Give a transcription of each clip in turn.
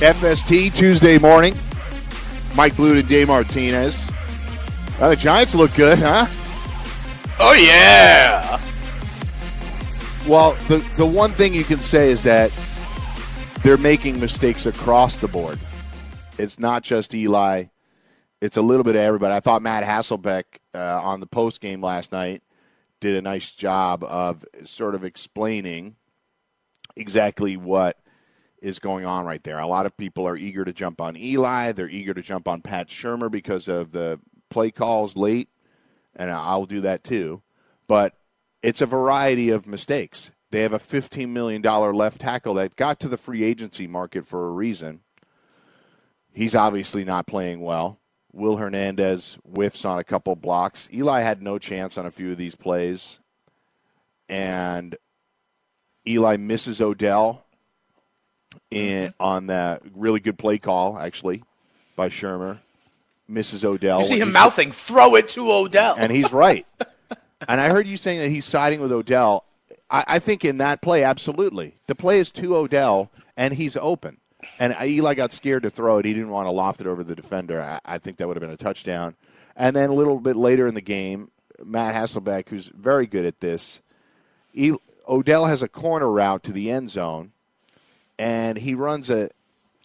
FST Tuesday morning. Mike Blue to Dave Martinez. The Giants look good, huh? Oh yeah. Well, the the one thing you can say is that they're making mistakes across the board. It's not just Eli. It's a little bit of everybody. I thought Matt Hasselbeck uh, on the post game last night did a nice job of sort of explaining exactly what is going on right there. A lot of people are eager to jump on Eli. They're eager to jump on Pat Shurmur because of the play calls late, and I'll do that too. But it's a variety of mistakes. They have a $15 million left tackle that got to the free agency market for a reason. He's obviously not playing well. Will Hernandez whiffs on a couple blocks. Eli had no chance on a few of these plays. And Eli misses Odell in mm-hmm. on that really good play call, actually, by Shurmur. Mrs. Odell. You see him mouthing, "Throw it to Odell," and he's right. and I heard you saying that he's siding with Odell. I, I, think in that play, absolutely, the play is to Odell, and he's open. And Eli got scared to throw it. He didn't want to loft it over the defender. I, I think that would have been a touchdown. And then a little bit later in the game, Matt Hasselbeck, who's very good at this, he, Odell has a corner route to the end zone and he runs a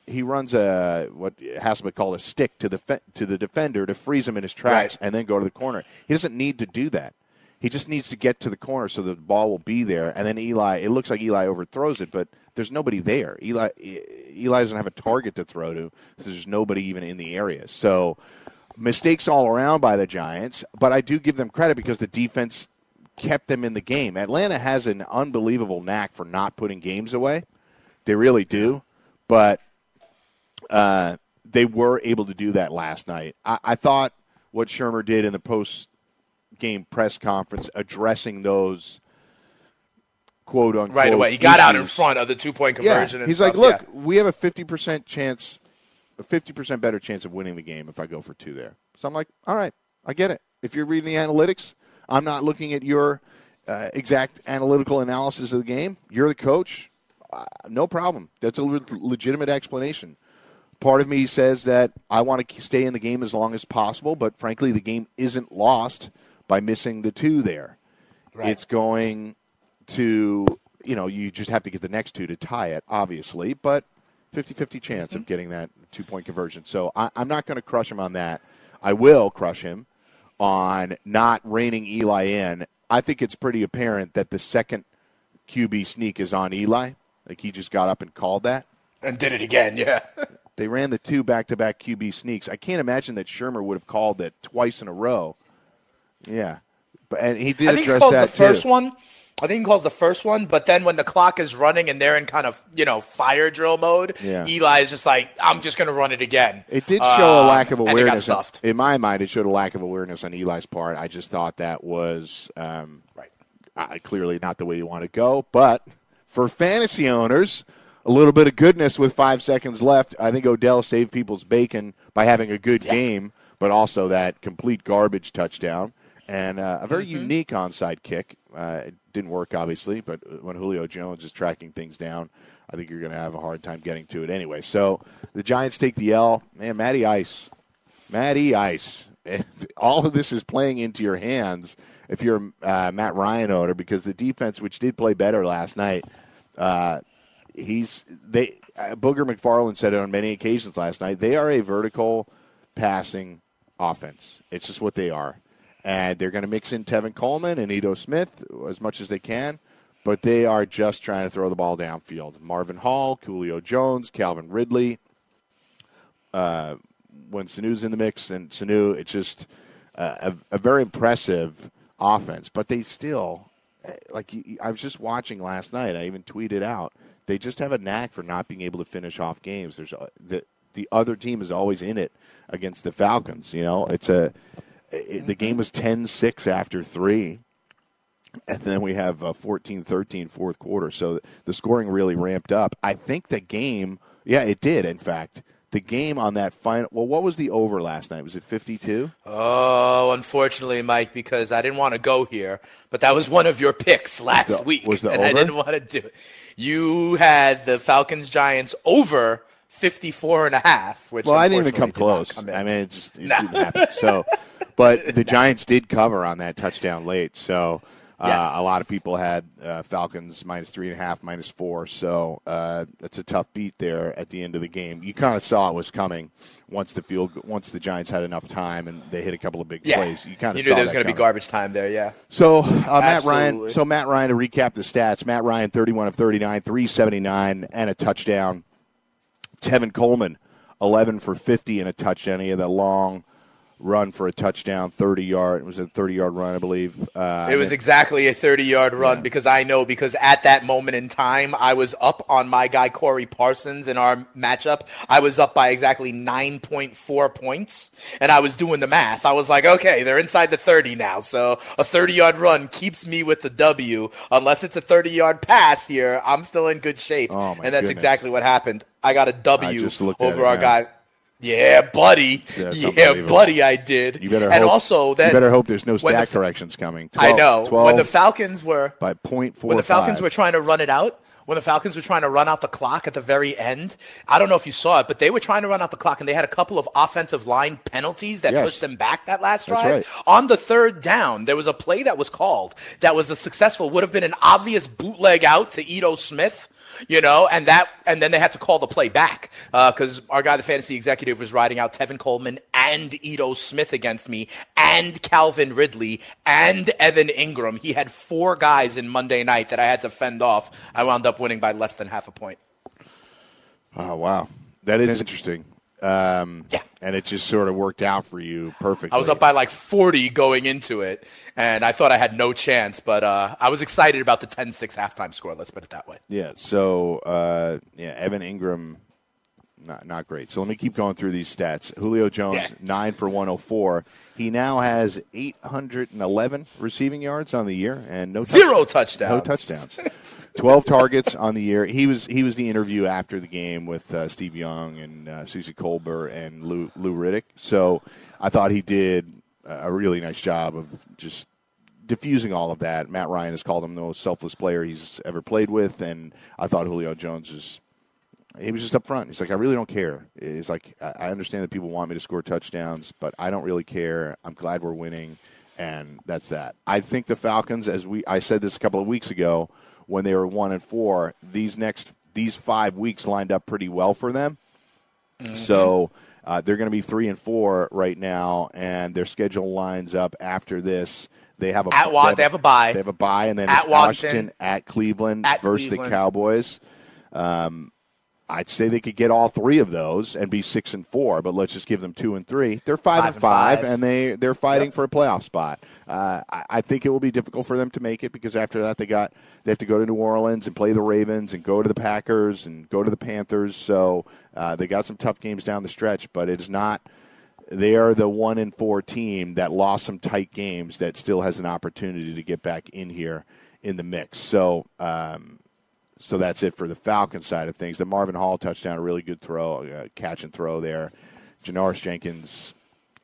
he runs a what Hasselbeck called a stick to the to the defender to freeze him in his tracks right. and then go to the corner. He doesn't need to do that. He just needs to get to the corner so the ball will be there. And then Eli, it looks like Eli overthrows it, but there's nobody there. Eli Eli doesn't have a target to throw to. So there's nobody even in the area. So mistakes all around by the Giants, but I do give them credit because the defense kept them in the game. Atlanta has an unbelievable knack for not putting games away. They really do. But uh, they were able to do that last night. I, I thought what Shurmur did in the post game press conference addressing those quote unquote right away. He got out in front of the two point conversion. Yeah. He's stuff. like, look, yeah. we have a fifty percent chance, a fifty percent better chance of winning the game if I go for two there. So I'm like, all right, I get it. If you're reading the analytics, I'm not looking at your uh, exact analytical analysis of the game. You're the coach uh, no problem. That's a le- legitimate explanation. Part of me says that I want to stay in the game as long as possible, but frankly, the game isn't lost by missing the two there. Right. It's going to, you know, you just have to get the next two to tie it, obviously, but 50 50 chance Mm-hmm. of getting that two point conversion. So I, I'm not going to crush him on that. I will crush him on not reining Eli in. I think it's pretty apparent that the second QB sneak is on Eli. Like he just got up and called that. and did it again. Yeah. They ran the two back to back QB sneaks. I can't imagine that Shurmur would have called that twice in a row. Yeah. But and he did I think he address calls that the first too. one. I think he calls the first one, but then when the clock is running and they're in kind of you know fire drill mode, Yeah. Eli is just like, I'm just going to run it again. It did show a Um, lack of and he got awareness. stuffed. In my mind, it showed a lack of awareness on Eli's part. I just thought that was um, Right. uh, clearly not the way you want to go. But for fantasy owners, a little bit of goodness with five seconds left. I think Odell saved people's bacon by having a good game, but also that complete garbage touchdown and uh, a very unique onside kick. Uh, it didn't work, obviously, but when Julio Jones is tracking things down, I think you're going to have a hard time getting to it anyway. So the Giants take the L. Man, Matty Ice. Matty Ice. All of this is playing into your hands, if you're uh, Matt Ryan owner because the defense, which did play better last night, uh, he's they. Uh, Booger McFarland said it on many occasions last night. They are a vertical passing offense. It's just what they are, and they're going to mix in Tevin Coleman and Ito Smith as much as they can. But they are just trying to throw the ball downfield. Marvin Hall, Julio Jones, Calvin Ridley. Uh, when Sanu's in the mix, and Sanu, it's just uh, a, a very impressive offense. But they still, eh, like I was just watching last night. I even tweeted out they just have a knack for not being able to finish off games. There's the the other team is always in it against the Falcons. You know, it's a it, the game was 10-6 after three. And then we have a 14-13 fourth quarter. So the scoring really ramped up. I think the game, yeah, it did, in fact the game on that final. Well, what was the over last night? Was it 52? Oh, unfortunately, Mike, because I didn't want to go here, but that was one of your picks last the, week, was the and over? I didn't want to do it. You had the Falcons Giants over 54 and a half, which well, I didn't even come close. Come I mean, it just it didn't happen. So, but the Giants did cover on that touchdown late. So Yes. Uh, a lot of people had uh, Falcons minus three and a half, minus four. So uh, it's a tough beat there at the end of the game. You kind of saw it was coming once the field, once the Giants had enough time and they hit a couple of big yeah. plays. You kind of you knew there was going to be garbage time there. Yeah. So uh, Matt Ryan. So Matt Ryan to recap the stats. Matt Ryan, thirty-one of thirty-nine, three seventy-nine, and a touchdown. Tevin Coleman, eleven for fifty and a touchdown. He had that long run for a touchdown, 30 yard. It was a 30 yard run, I believe. Uh, it was exactly a 30 yard run yeah. because I know because at that moment in time, I was up on my guy Corey Parsons in our matchup. I was up by exactly 9.4 points, and I was doing the math. I was like, okay, they're inside the 30 now, so a 30 yard run keeps me with the W. Unless it's a 30 yard pass here, I'm still in good shape, oh and that's goodness. exactly what happened. I got a W over our guy. Yeah, buddy. Yeah, buddy, I did. You better and hope, also that you better hope there's no stat the, corrections coming. 12, I know. 12 when the Falcons were by point four, when the Falcons five. were trying to run it out, when the Falcons were trying to run out the clock at the very end, I don't know if you saw it, but they were trying to run out the clock, and they had a couple of offensive line penalties that yes. pushed them back that last drive. Right. On the third down, there was a play that was called that was a successful, would have been an obvious bootleg out to Ito Smith you know, and that, and then they had to call the play back because uh, our guy, the fantasy executive, was riding out Tevin Coleman and Ito Smith against me, and Calvin Ridley and Evan Engram. He had four guys in Monday night that I had to fend off. I wound up winning by less than half a point. Oh wow, that is interesting. Um, yeah. And it just sort of worked out for you perfectly. I was up by like 40 going into it, and I thought I had no chance, but uh, I was excited about the 10 6 halftime score, let's put it that way. Yeah. So, uh, yeah, Evan Engram not not great. So let me keep going through these stats. Julio Jones Yeah. nine for one hundred four. He now has eight hundred and eleven receiving yards on the year and no touch- Zero touchdowns. No touchdowns. Twelve targets on the year. He was he was the interview after the game with uh, Steve Young and uh, Suzy Kolber and Lou, Lou Riddick. So I thought he did a really nice job of just diffusing all of that. Matt Ryan has called him the most selfless player he's ever played with, and I thought Julio Jones was he was just up front. He's like, I really don't care. He's like, I understand that people want me to score touchdowns, but I don't really care. I'm glad we're winning, and that's that. I think the Falcons, as we I said this a couple of weeks ago, when they were one and four, these next these five weeks lined up pretty well for them. Mm-hmm. So uh, they're going to be three and four right now, and their schedule lines up after this. They have a at Wa- they have a bye. They have a bye, and then at it's Washington, Washington at Cleveland at versus Cleveland. the Cowboys. Um, I'd say they could get all three of those and be six and four, but let's just give them two and three. They're five, Five and five, five. and they they're fighting Yep. for a playoff spot. Uh, I, I think it will be difficult for them to make it because after that they got they have to go to New Orleans and play the Ravens and go to the Packers and go to the Panthers. So uh, they got some tough games down the stretch, but it is not. They are the one and four team that lost some tight games that still has an opportunity to get back in here in the mix. So. Um, so that's it for the Falcon side of things. The Marvin Hall touchdown, a really good throw, uh, catch and throw there. Janoris Jenkins,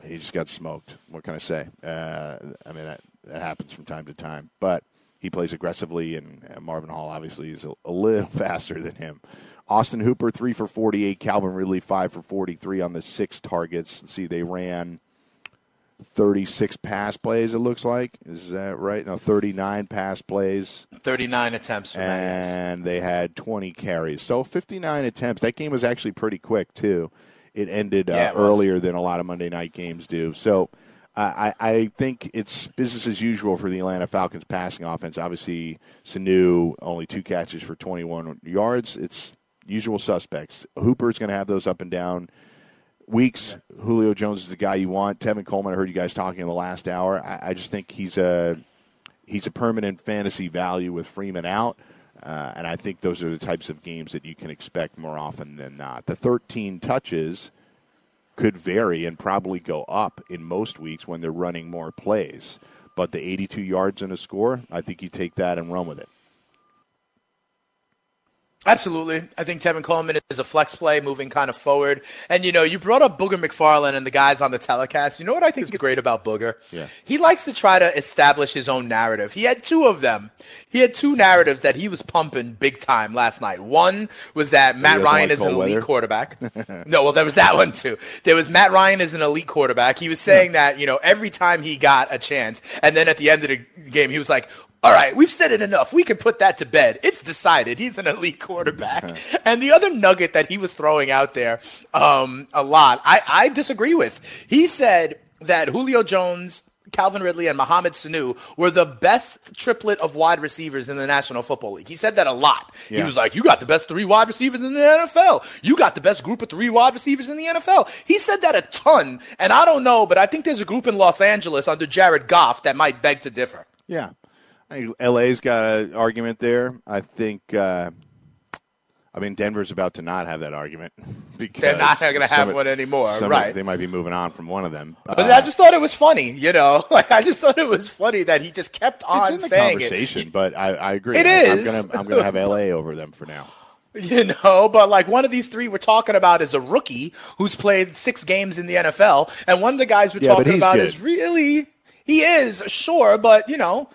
he just got smoked. What can I say? Uh, I mean, that, that happens from time to time. But he plays aggressively, and, Marvin Hall obviously is a, a little faster than him. Austin Hooper, 3 for 48. Calvin Ridley, 5 for 43 on the six targets. Let's see, they ran 36 pass plays, it looks like. Is that right? No, 39 pass plays. 39 attempts for and they had 20 carries. So 59 attempts. That game was actually pretty quick too. It ended uh, Yeah, it earlier than a lot of Monday night games do. So uh, I, I think it's business as usual for the Atlanta Falcons passing offense. Obviously, Sanu only two catches for 21 yards. It's usual suspects. Hooper's going to have those up and down weeks. Julio Jones is the guy you want. Tevin Coleman, I heard you guys talking in the last hour. I, I just think he's a he's a permanent fantasy value with Freeman out. Uh, and I think those are the types of games that you can expect more often than not. The 13 touches could vary and probably go up in most weeks when they're running more plays. But the 82 yards and a score, I think you take that and run with it. Absolutely. I think Tevin Coleman is a flex play moving kind of forward. And, you know, you brought up Booger McFarland and the guys on the telecast. You know what I think is great about Booger? Yeah. He likes to try to establish his own narrative. He had two of them. He had two narratives that he was pumping big time last night. One was that Matt Ryan like is an elite weather? quarterback. no, well, there was that one too. There was Matt Ryan is an elite quarterback. He was saying that, you know, every time he got a chance, and then at the end of the game, he was like, all right, we've said it enough. We can put that to bed. It's decided. He's an elite quarterback. and the other nugget that he was throwing out there um, a lot, I, I disagree with. He said that Julio Jones, Calvin Ridley, and Mohamed Sanu were the best triplet of wide receivers in the National Football League. He said that a lot. He was like, You got the best three wide receivers in the NFL. You got the best group of three wide receivers in the NFL. He said that a ton. And I don't know, but I think there's a group in Los Angeles under Jared Goff that might beg to differ. Yeah. I think LA's got an argument there. I think, uh, I mean, Denver's about to not have that argument because They're not gonna have one anymore, right. They might be moving on from one of them. But Uh, I just thought it was funny, you know. Like I just thought it was funny that he just kept on it's in the conversation, it. but I, I agree. It I- I'm is. gonna I'm gonna have LA over them for now. You know, but like one of these three we're talking about is a rookie who's played six games in the NFL, and one of the guys we're Yeah, talking about good. is really he is sure, but you know,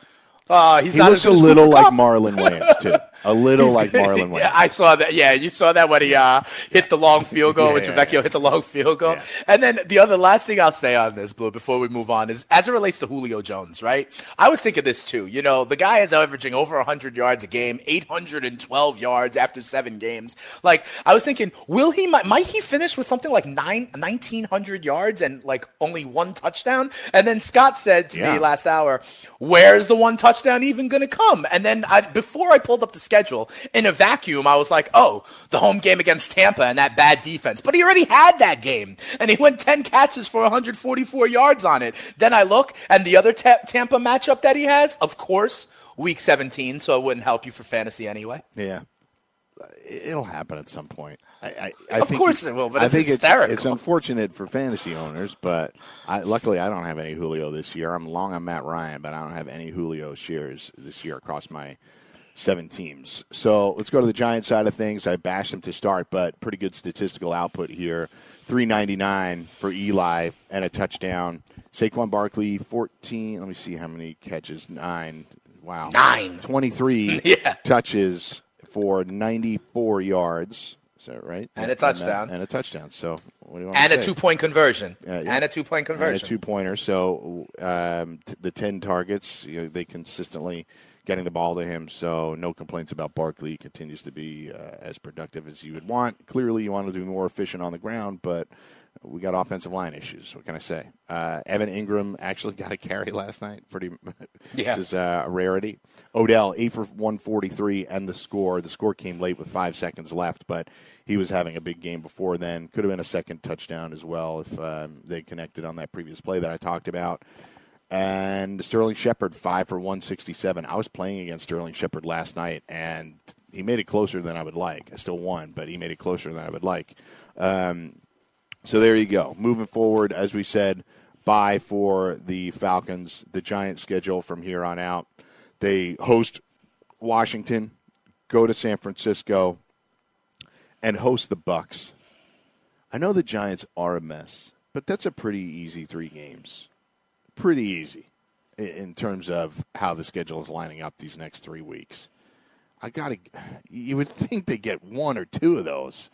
uh, he's He looks a little like. Marlon Wayans too. A little He's like. Marlon Wayans. Yeah, I saw that. Yeah, you saw that when he uh, hit the long field goal Yeah, when Tavecchio yeah. hit the long field goal. And then the other last thing I'll say on this, Blue, before we move on, is as it relates to Julio Jones, right? I was thinking this too. You know, the guy is averaging over 100 yards a game, 812 yards after seven games. Like, I was thinking, will he, might, might he finish with something like nine, 1,900 yards and like only one touchdown? And then Scott said to me last hour, where's the one touchdown even going to come? And then I, before I pulled up the schedule in a vacuum, I was like, oh, the home game against Tampa and that bad defense. But he already had that game and he went 10 catches for 144 yards on it. Then I look and the other ta- Tampa matchup that he has, of course, week 17, so it wouldn't help you for fantasy anyway. Yeah, it'll happen at some point. I, I, I Of think course it will, but I it's think hysterical. It's, it's unfortunate for fantasy owners, but I, luckily I don't have any Julio this year. I'm long on Matt Ryan, but I don't have any Julio shares this year across my seven teams. So let's go to the Giants side of things. I bashed them to start, but pretty good statistical output here. 399 for Eli and a touchdown. Saquon Barkley, 14. Let me see how many catches. Nine. Wow. Nine. 23 Yeah. touches for 94 yards. Is that right? And a touchdown. And a touchdown. So what do you want And a two point conversion. Yeah, yeah. And a two point point and a conversion. two pointer. So um, t- the ten targets, you know, they consistently getting the ball to him. So no complaints about Barkley. He continues to be uh, as productive as you would want. Clearly, you want to be more efficient on the ground, but we got offensive line issues. What can I say? Uh, Evan Engram actually got a carry last night. Pretty, Yeah. which is uh, a rarity. Odell eight for one forty three, and the score. The score came late with five seconds left, but he was having a big game before then. Could have been a second touchdown as well if um, they connected on that previous play that I talked about. And Sterling Shepard, five for 167. I was playing against Sterling Shepard last night, and he made it closer than I would like. I still won, but he made it closer than I would like. Um, so there you go. Moving forward, as we said, bye for the Falcons. The Giants schedule from here on out. They host Washington, go to San Francisco, and host the Bucs. I know the Giants are a mess, but that's a pretty easy three games. Pretty easy in terms of how the schedule is lining up these next three weeks. I got to. You would think they get one or two of those.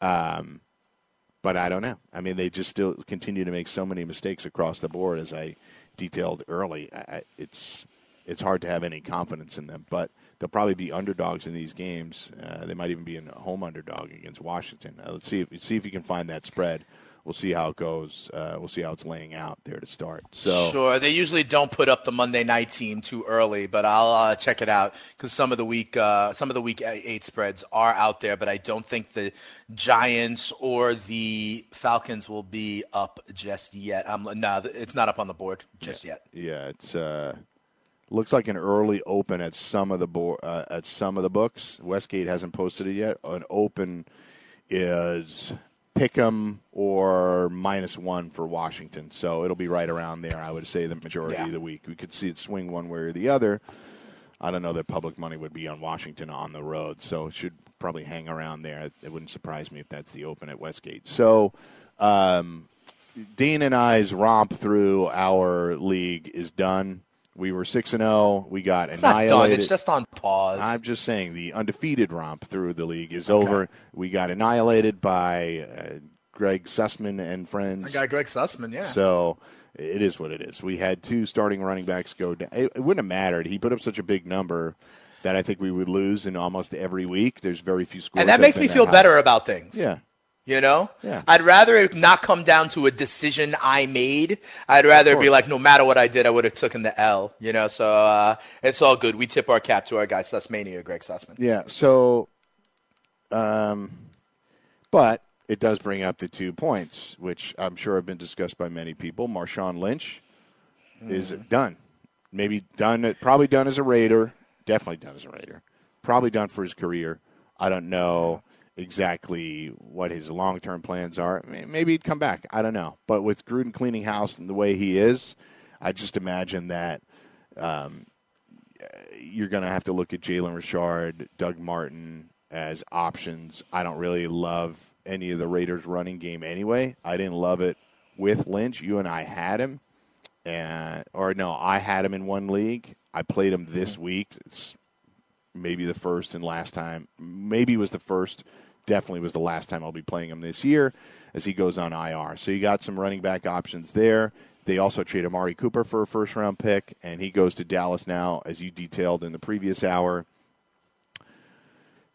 Um, but I don't know. I mean, they just still continue to make so many mistakes across the board, as I detailed early. I, it's it's hard to have any confidence in them, but they'll probably be underdogs in these games. Uh, they might even be a home underdog against Washington. Uh, let's see if see if you can find that spread we'll see how it goes. Uh, we'll see how it's laying out there to start. So sure, they usually don't put up the Monday night team too early, but I'll uh, check it out because some of the week uh, some of the week eight spreads are out there, but I don't think the Giants or the Falcons will be up just yet. I'm no, it's not up on the board just yeah. yet. Yeah, it's. Uh, looks like an early open at some of the bo- uh, at some of the books. Westgate hasn't posted it yet. An open is Pick'em or minus one for Washington. So it'll be right around there, I would say, the majority yeah. of the week. We could see it swing one way or the other. I don't know that public money would be on Washington on the road, so it should probably hang around there. It wouldn't surprise me if that's the open at Westgate. So, um, Dean and I's romp through our league is done. We were six and zero. Oh. We got it's annihilated. It's just on pause. I'm just saying the undefeated romp through the league is okay. over. We got annihilated by uh, Greg Sussman and friends. I got Greg Sussman. Yeah. So it is what it is. We had two starting running backs go down. It, it wouldn't have mattered. He put up such a big number that I think we would lose in almost every week. There's very few scores, and that makes me feel better about things. Yeah. You know, yeah. I'd rather it not come down to a decision I made. I'd rather be like, no matter what I did, I would have taken the L. You know, so uh, it's all good. We tip our cap to our guy Sussmania, Greg Sussman. Yeah. So, um, but it does bring up the two points, which I'm sure have been discussed by many people. Marshawn Lynch mm. is done. Maybe done. Probably done as a Raider. Definitely done as a Raider. Probably done for his career. I don't know exactly what his long term plans are. Maybe he'd come back. I don't know. But with Gruden cleaning house and the way he is, I just imagine that um, you're going to have to look at Jalen Richard, Doug Martin as options. I don't really love any of the Raiders' running game anyway. I didn't love it with Lynch. You and I had him. And, or no, I had him in one league. I played him this week. It's maybe the first and last time. Maybe it was the first definitely was the last time I'll be playing him this year as he goes on IR. So you got some running back options there. They also trade Amari Cooper for a first round pick, and he goes to Dallas now, as you detailed in the previous hour.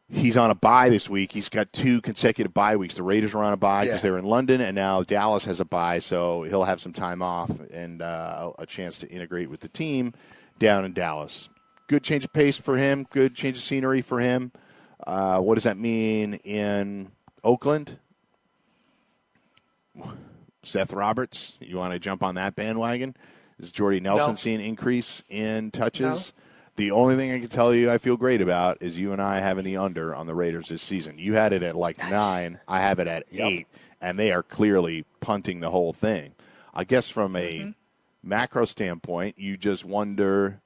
He's on a bye this week. He's got two consecutive bye weeks. The Raiders are on a bye because yeah. they're in London, and now Dallas has a bye, so he'll have some time off and uh, a chance to integrate with the team down in Dallas. Good change of pace for him. Good change of scenery for him. Uh, what does that mean in Oakland? Seth Roberts, you want to jump on that bandwagon? Is Jordy Nelson no. seeing increase in touches? No. The only thing I can tell you I feel great about is you and I having the under on the Raiders this season. You had it at like nine, I have it at yep. eight, and they are clearly punting the whole thing. I guess from a mm-hmm. macro standpoint, you just wonder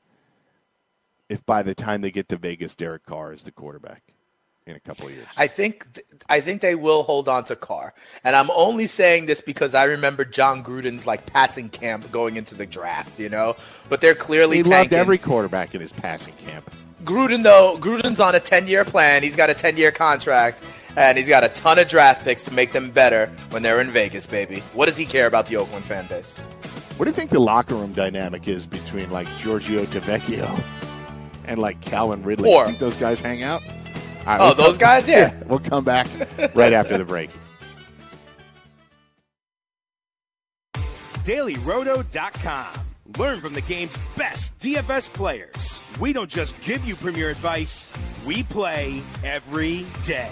if by the time they get to Vegas, Derek Carr is the quarterback in a couple of years. I think I think they will hold on to Carr, and I'm only saying this because I remember Jon Gruden's like passing camp going into the draft, you know. But they're clearly he tanking. loved every quarterback in his passing camp. Gruden though, Gruden's on a 10 year plan. He's got a 10 year contract. And he's got a ton of draft picks to make them better when they're in Vegas, baby. What does he care about the Oakland fan base? What do you think the locker room dynamic is between like Giorgio Tavecchio and like Calvin Ridley? Or, think those guys hang out? Right, oh, we'll those come, guys, yeah. yeah. We'll come back right after the break. DailyRoto.com. Learn from the game's best DFS players. We don't just give you premier advice, we play every day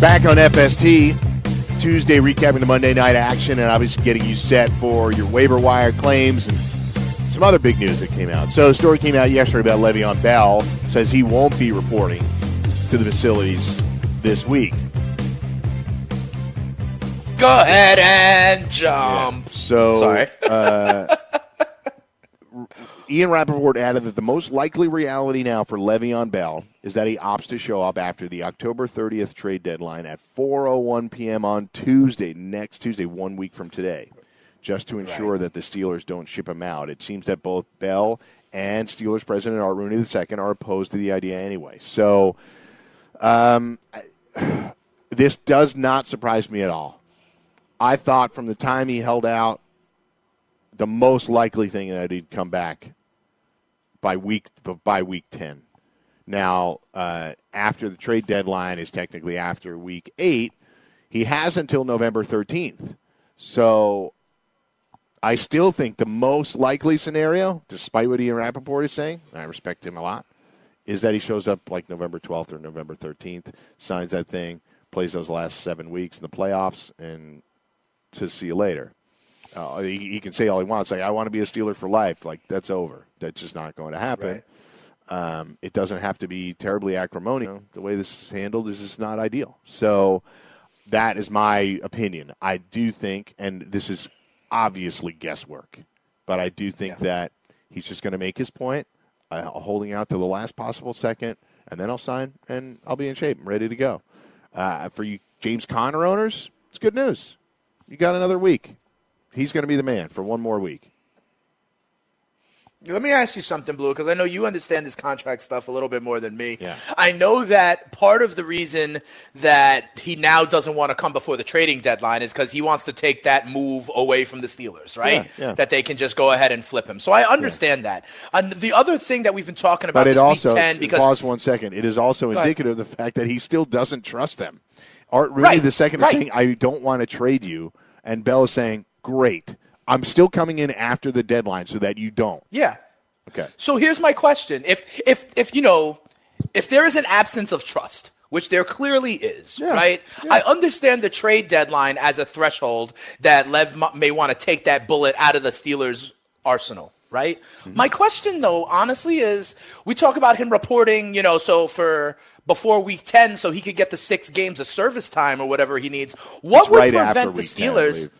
Back on FST Tuesday, recapping the Monday night action and obviously getting you set for your waiver wire claims and some other big news that came out. So, the story came out yesterday about Le'Veon Bell. Says he won't be reporting to the facilities this week. Go ahead and jump. So, Sorry. uh, Ian Rapoport added that the most likely reality now for Le'Veon Bell is that he opts to show up after the October 30th trade deadline at 4:01 p.m. on Tuesday, next Tuesday, one week from today, just to ensure that the Steelers don't ship him out. It seems that both Bell and Steelers president Art Rooney II are opposed to the idea anyway. So, um, I- this does not surprise me at all. I thought from the time he held out, the most likely thing that he'd come back by week by week ten. Now, uh, after the trade deadline is technically after week eight, he has until November thirteenth. So, I still think the most likely scenario, despite what Ian Rapoport is saying, and I respect him a lot, is that he shows up like November 12th or November 13th, signs that thing, plays those last seven weeks in the playoffs, and to see you later. Uh, he, he can say all he wants, like I want to be a Steeler for life. Like that's over. That's just not going to happen. Um, it doesn't have to be terribly acrimonious. The way this is handled is just not ideal. So that is my opinion. I do think, and this is obviously guesswork, but I do think that he's just going to make his point, uh, holding out to the last possible second, and then I'll sign and I'll be in shape and ready to go. Uh, for you James Conner owners, it's good news. You got another week. He's going to be the man for one more week. Let me ask you something, Blue, because I know you understand this contract stuff a little bit more than me. Yeah. I know that part of the reason that he now doesn't want to come before the trading deadline is because he wants to take that move away from the Steelers, right? Yeah, yeah. That they can just go ahead and flip him. So I understand that. And the other thing that we've been talking about But it also, 10, uh, because pause one second, it is also indicative of the fact that he still doesn't trust them. Art Rooney Right, the second right. is saying, I don't want to trade you. And Bell is saying, great. I'm still coming in after the deadline so that you don't. yeah. Okay. So here's my question: If if if you know, if there is an absence of trust, which there clearly is, Yeah, right? I understand the trade deadline as a threshold that Lev may want to take that bullet out of the Steelers' arsenal. Right. Mm-hmm. My question, though, honestly, is we talk about him reporting, you know, so for before week 10, so he could get the six games of service time or whatever he needs. What It's would right prevent the 10, Steelers? believe.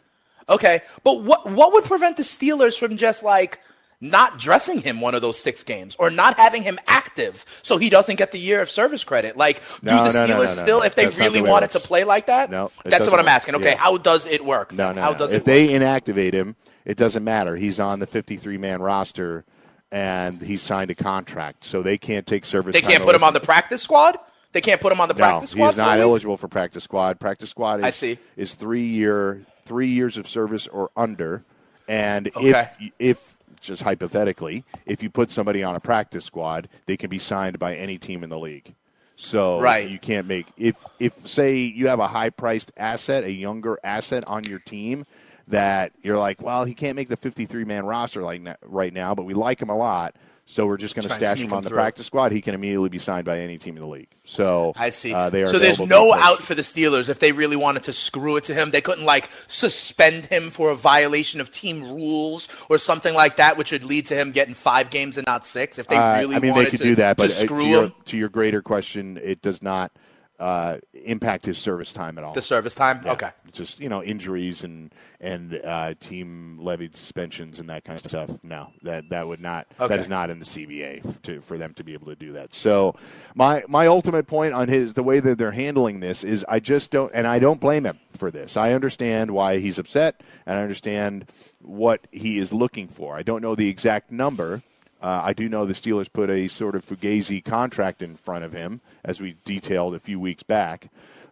Okay, but what what would prevent the Steelers from just like not dressing him one of those six games or not having him active so he doesn't get the year of service credit? Like, do No, the Steelers no, no, still, if they That's really the wanted to play like that? No, that's what I'm asking. Okay, Yeah. how does it work? No, no, how does if they work? inactivate him, it doesn't matter. He's on the 53 man roster and he's signed a contract, so they can't take service. They can't put him on the practice squad. They can't put him on the practice squad. he's not eligible for practice squad. Practice squad is, I see. is three year three years of service or under, and Okay. if if just hypothetically, if you put somebody on a practice squad, they can be signed by any team in the league. So Right. you can't make if if say you have a high priced asset, a younger asset on your team that you're like, well, he can't make the 53 man roster like right now, but we like him a lot. So we're just going to stash him on the through. practice squad. He can immediately be signed by any team in the league. So I see. Uh, they are so there's no out for the Steelers if they really wanted to screw it to him. They couldn't like suspend him for a violation of team rules or something like that, which would lead to him getting five games and not six. If they Uh, really I mean, wanted they could to, do that, but to uh, to, your, to your greater question, it does not uh, impact his service time at all. the service time. Yeah. Okay. Just you know injuries and and uh, team levied suspensions and that kind of stuff. No, that that would not. Okay. That is not in the CBA to, for them to be able to do that. So my my ultimate point on his the way that they're handling this is I just don't and I don't blame him for this. I understand why he's upset and I understand what he is looking for. I don't know the exact number. Uh, I do know the Steelers put a sort of fugazi contract in front of him, as we detailed a few weeks back.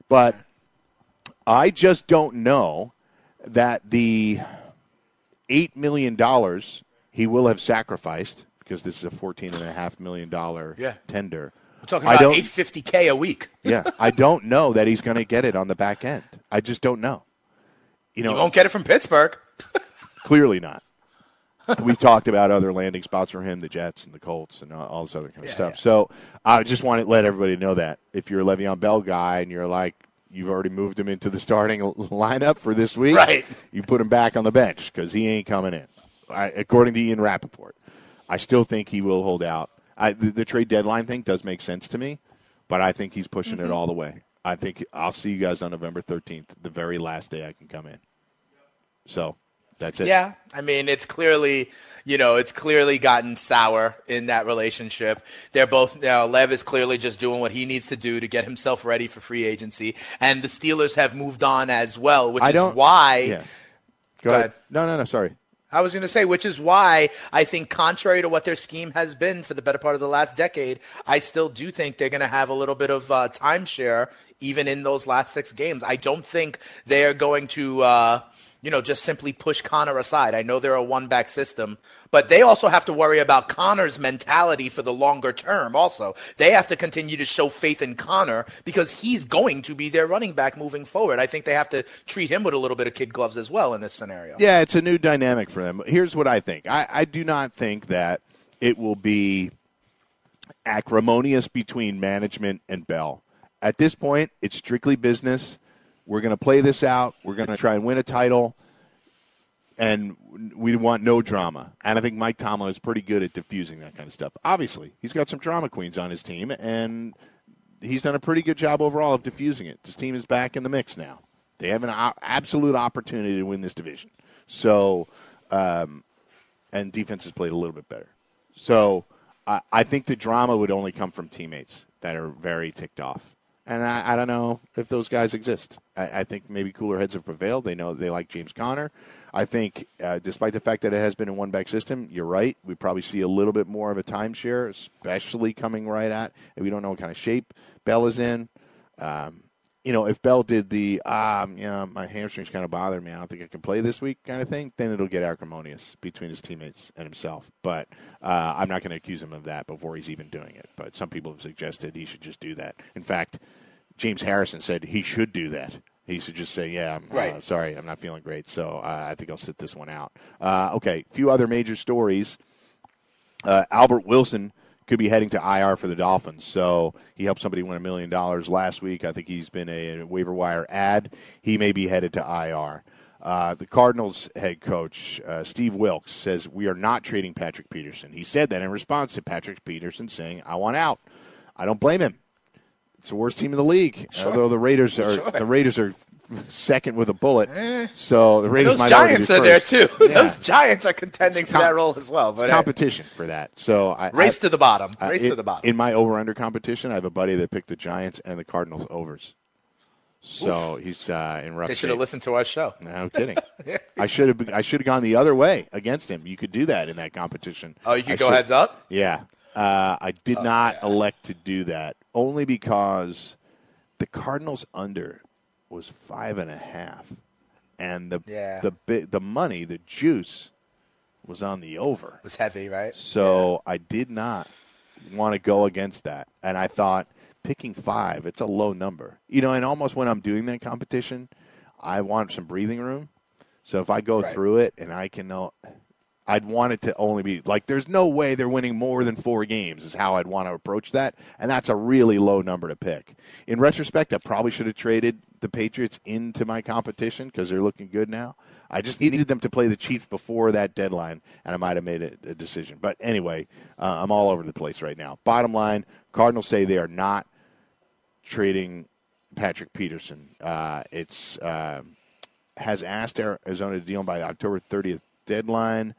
But I just don't know that the $8 million he will have sacrificed, because this is a $14.5 million Yeah. tender. We're talking I about don't- 850k a week. yeah, I don't know that he's going to get it on the back end. I just don't know. You know, You won't get it from Pittsburgh. Clearly not. We talked about other landing spots for him, the Jets and the Colts and all, all this other kind of Yeah, stuff. yeah. So I just want to let everybody know that if you're a Le'Veon Bell guy and you're like, you've already moved him into the starting lineup for this week, Right. You put him back on the bench because he ain't coming in, I, according to Ian Rapoport. I still think he will hold out. I, the, the trade deadline thing does make sense to me, but I think he's pushing Mm-hmm. it all the way. I think I'll see you guys on November 13th, the very last day I can come in. So that's it. Yeah, I mean, it's clearly, you know, it's clearly gotten sour in that relationship. They're both now. Lev is clearly just doing what he needs to do to get himself ready for free agency, and the Steelers have moved on as well, which I is don't. why. Yeah. Go, Go ahead. ahead. No, no, no. Sorry. I was going to say, which is why I think, contrary to what their scheme has been for the better part of the last decade, I still do think they're going to have a little bit of uh, timeshare even in those last six games. I don't think they're going to, uh, you know, just simply push Conner aside. I know they're a one back system, but they also have to worry about Conner's mentality for the longer term. Also, they have to continue to show faith in Conner because he's going to be their running back moving forward. I think they have to treat him with a little bit of kid gloves as well in this scenario. Yeah, it's a new dynamic for them. Here's what I think. I, I do not think that it will be acrimonious between management and Bell. At this point, it's strictly business. We're going to play this out. We're going to try and win a title, and we want no drama. And I think Mike Tomlin is pretty good at diffusing that kind of stuff. Obviously, he's got some drama queens on his team, and he's done a pretty good job overall of diffusing it. This team is back in the mix now. They have an o- absolute opportunity to win this division. So, um, and defense has played a little bit better. So, I, I think the drama would only come from teammates that are very ticked off. And I, I don't know if those guys exist. I, I think maybe cooler heads have prevailed. They know they like James Conner. I think, uh, despite the fact that it has been a one back system, you're right. We probably see a little bit more of a timeshare, especially coming right at. And we don't know what kind of shape Bell is in. Um, you know, if Bell did the, um, you know, my hamstrings kind of bother me, I don't think I can play this week kind of thing, then it'll get acrimonious between his teammates and himself. But uh, I'm not going to accuse him of that before he's even doing it. But some people have suggested he should just do that. In fact, James Harrison said he should do that. He should just say, "Yeah, I'm uh, sorry, I'm not feeling great, so uh, I think I'll sit this one out." Uh, okay, a few other major stories. Uh, Albert Wilson could be heading to IR for the Dolphins. So he helped somebody win a million dollars last week. I think he's been a, waiver wire ad. He may be headed to IR. Uh, the Cardinals head coach, uh, Steve Wilks, says, We are not trading Patrick Peterson. He said that in response to Patrick Peterson saying, I want out. I don't blame him. It's the worst team in the league. Although the Raiders are the Raiders are second with a bullet. So the Raiders Those might already Giants be are there too. Yeah. Those Giants are contending It's for that role as well. It's But hey, competition for that. So I, race I- to the bottom. Race in- to the bottom. In my over under competition, I have a buddy that picked the Giants and the Cardinals overs. So he's uh, in rough they should have listened to our show. No kidding. I should have. I should have gone the other way against him. You could do that in that competition. Oh, you could I go should- heads up. Yeah, uh, I did not elect to do that only because the Cardinals under was five and a half, and the Yeah. the bi- the money, the juice, was on the over. It was heavy, right? So I did not want to go against that. And I thought picking five, it's a low number. You know, and almost when I'm doing that competition, I want some breathing room. So if I go Right. through it and I can know, I'd want it to only be like, there's no way they're winning more than four games, is how I'd want to approach that. And that's a really low number to pick. In retrospect, I probably should have traded the Patriots into my competition because they're looking good now. I just needed them to play the Chiefs before that deadline, and I might have made a, a decision. But anyway, uh, I'm all over the place right now. Bottom line, Cardinals say they are not trading Patrick Peterson. Uh, it's uh, has asked Arizona to deal by the October 30th deadline.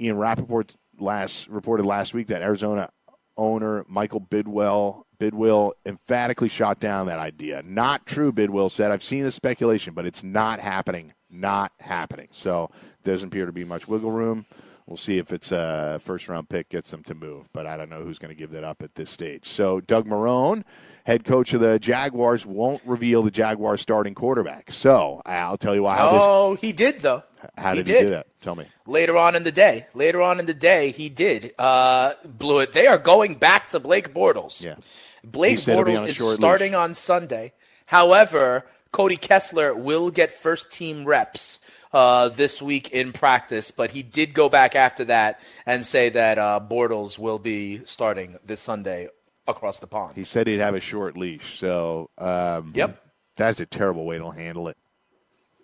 Ian Rapoport last reported last week that Arizona owner Michael Bidwell Bidwill emphatically shot down that idea. Not true, Bidwill said. I've seen the speculation, but it's not happening. Not happening. So doesn't appear to be much wiggle room. We'll see if it's a first round pick gets them to move, but I don't know who's going to give that up at this stage. So Doug Marrone, head coach of the Jaguars, won't reveal the Jaguars starting quarterback. So I'll tell you why. Oh, he did though. How he did he do that? Tell me. Later on in the day, later on in the day, he did uh, blew it. They are going back to Blake Bortles. Yeah. Blake He said he'll be on Bortles is starting on Sunday. However, Cody Kessler will get first team reps uh, this week in practice, but he did go back after that and say that uh, Bortles will be starting this Sunday across the pond. He said he'd have a short leash. So um, Yep. that's a terrible way to handle it.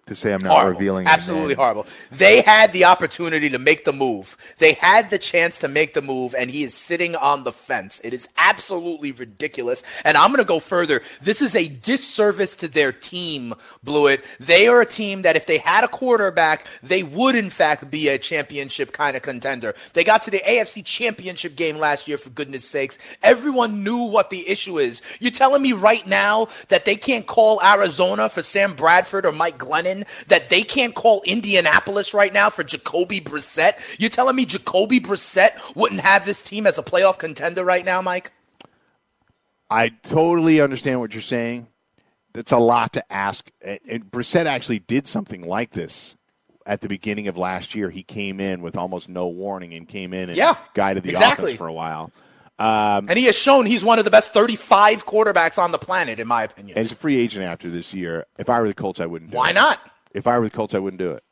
To say I'm not horrible. revealing. Absolutely horrible. They had the opportunity to make the move. They had the chance to make the move, and he is sitting on the fence. It is absolutely ridiculous. And I'm going to go further. This is a disservice to their team, Blewett. They are a team that if they had a quarterback, they would in fact be a championship kind of contender. They got to the AFC championship game last year, for goodness sakes. Everyone knew what the issue is. You're telling me right now that they can't call Arizona for Sam Bradford or Mike Glennon? That they can't call Indianapolis right now for Jacoby Brissett? You're telling me Jacoby Brissett wouldn't have this team as a playoff contender right now, Mike? I totally understand what you're saying. That's a lot to ask. And, and Brissett actually did something like this at the beginning of last year. He came in with almost no warning and came in and Yeah, guided the exactly. offense for a while. Um, And he has shown he's one of the best 35 quarterbacks on the planet, in my opinion. and he's a free agent after this year. If I were the Colts, I wouldn't do Why it. not? If I were the Colts, I wouldn't do it.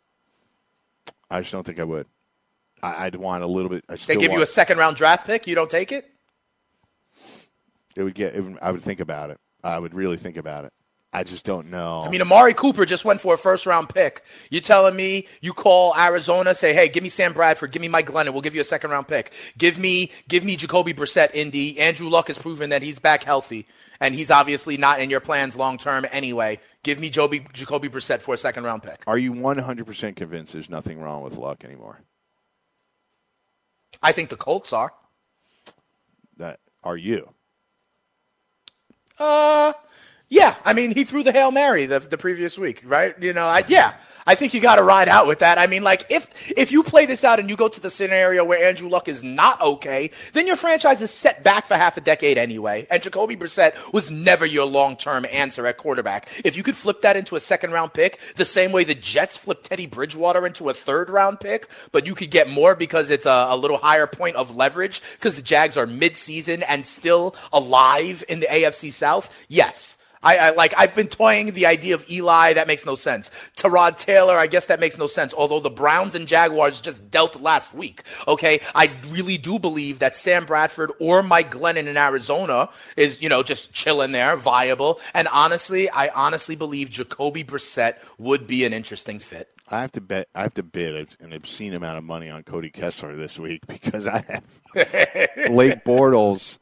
I just don't think I would. I, I'd want a little bit. I They give you a second round draft pick, you don't take it? It would get. It would, I would think about it. I would really think about it. I just don't know. I mean, Amari Cooper just went for a first round pick. You're telling me you call Arizona, say, "Hey, give me Sam Bradford, give me Mike Glennon, we'll give you a second round pick. Give me, give me Jacoby Brissett, Indy. Andrew Luck has proven that he's back healthy, and he's obviously not in your plans long term anyway. Give me Joby, Jacoby Brissett for a second round pick. Are you 100% convinced there's nothing wrong with Luck anymore? I think the Colts are. That are you? Uh, yeah. I mean, he threw the hail mary the the previous week, right? You know, I yeah. I think you got to ride out with that. I mean, like if if you play this out and you go to the scenario where Andrew Luck is not okay, then your franchise is set back for half a decade anyway. And Jacoby Brissett was never your long term answer at quarterback. If you could flip that into a second round pick, the same way the Jets flipped Teddy Bridgewater into a third round pick, but you could get more because it's a, a little higher point of leverage because the Jags are mid season and still alive in the AFC South. Yes. I, I like I've been toying the idea of Eli. That makes no sense. Tyrod Taylor, I guess that makes no sense. Although the Browns and Jaguars just dealt last week. Okay, I really do believe that Sam Bradford or Mike Glennon in Arizona is you know just chilling there, viable. And honestly, I honestly believe Jacoby Brissett would be an interesting fit. I have to bet. I have to bid an obscene amount of money on Cody Kessler this week because I have Blake Bortles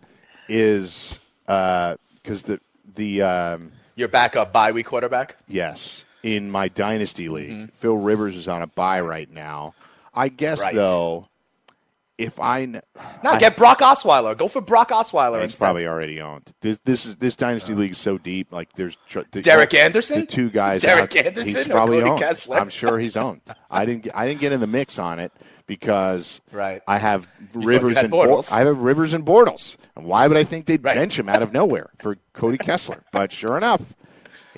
is because the the um, Your backup bye week quarterback. yes in my dynasty league, mm-hmm. Phil Rivers is on a bye right now. I guess Right. though, if I No, I- get Brock Osweiler. Go for Brock Osweiler It's probably already owned. This this is this dynasty league is so deep. Like there's tr- the, Derek Anderson? the two guys. Derek out- Anderson He's or probably Cody owned. Kessler? I'm sure he's owned. I didn't. Get, I didn't get in the mix on it because Right. I have you Rivers and Bor- Bortles. I have Rivers and Bortles. And why would I think they'd Right. bench him out of nowhere for Cody Kessler? But sure enough,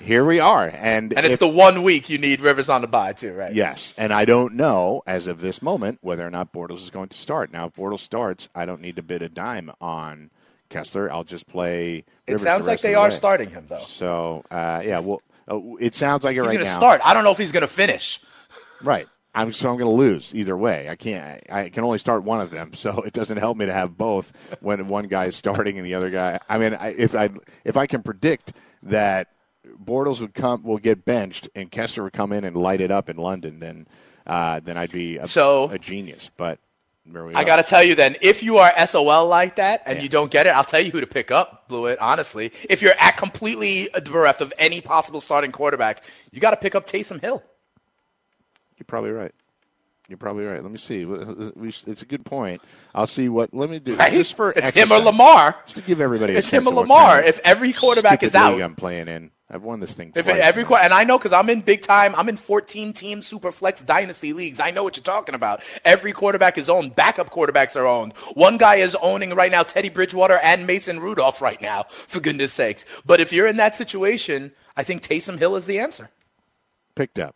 here we are. And And it's if- the one week you need Rivers on the bye too, right? Yes, and I don't know as of this moment whether or not Bortles is going to start. Now, if Bortles starts, I don't need to bid a dime on Kessler. I'll just play. It sounds the like they the are way. starting him though. So, uh, yeah, well, uh, it sounds like it He's right going to now. start. I don't know if he's going to finish. Right. I'm so I'm going to lose either way. I can't. I can only start one of them, so it doesn't help me to have both when one guy is starting and the other guy. I mean, I, if I if I can predict that Bortles would come will get benched and Kessler would come in and light it up in London, then uh, then I'd be a, So- a genius. But I got to tell you then, if you are SOL like that and you don't get it, I'll tell you who to pick up, Blewett, honestly. If you're at completely bereft of any possible starting quarterback, you got to pick up Taysom Hill. You're probably right. You're probably right. Let me see. It's a good point. I'll see what. Let me do Right? just for it's him or Lamar. Just to give everybody. A It's him or Lamar. kind of If every quarterback is out, I'm playing in. I've won this thing. If twice every now. qu- and I know because I'm in big time, I'm in 14 team super flex dynasty leagues. I know what you're talking about. Every quarterback is owned. Backup quarterbacks are owned. One guy is owning right now Teddy Bridgewater and Mason Rudolph right now, for goodness sakes. But if you're in that situation, I think Taysom Hill is the answer. picked up.